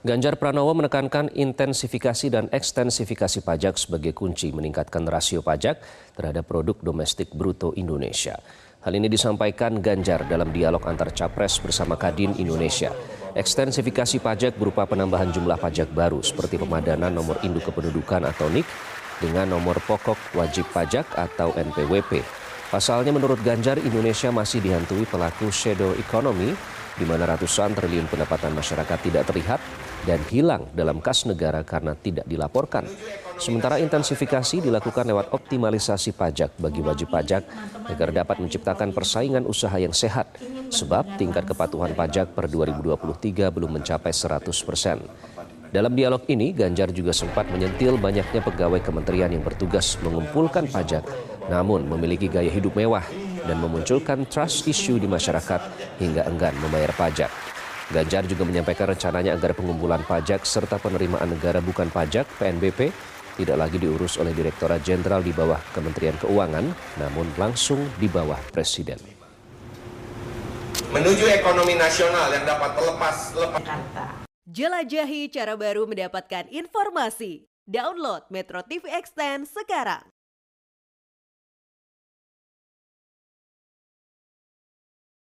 Ganjar Pranowo menekankan intensifikasi dan ekstensifikasi pajak sebagai kunci meningkatkan rasio pajak terhadap produk domestik bruto Indonesia. Hal ini disampaikan Ganjar dalam dialog antar capres bersama Kadin Indonesia. Ekstensifikasi pajak berupa penambahan jumlah pajak baru seperti pemadanan nomor induk kependudukan atau NIK dengan nomor pokok wajib pajak atau NPWP. Pasalnya menurut Ganjar, Indonesia masih dihantui pelaku shadow economy di mana ratusan triliun pendapatan masyarakat tidak terlihat dan hilang dalam kas negara karena tidak dilaporkan. Sementara intensifikasi dilakukan lewat optimalisasi pajak bagi wajib pajak agar dapat menciptakan persaingan usaha yang sehat sebab tingkat kepatuhan pajak per 2023 belum mencapai 100 persen. Dalam dialog ini, Ganjar juga sempat menyentil banyaknya pegawai kementerian yang bertugas mengumpulkan pajak, namun memiliki gaya hidup mewah dan memunculkan trust issue di masyarakat hingga enggan membayar pajak. Ganjar juga menyampaikan rencananya agar pengumpulan pajak serta penerimaan negara bukan pajak (PNBP) tidak lagi diurus oleh Direktorat Jenderal di bawah Kementerian Keuangan, namun langsung di bawah Presiden. Menuju ekonomi nasional yang dapat lepas lepas. Jelajahi cara baru mendapatkan informasi. Download Metro TV Extend sekarang.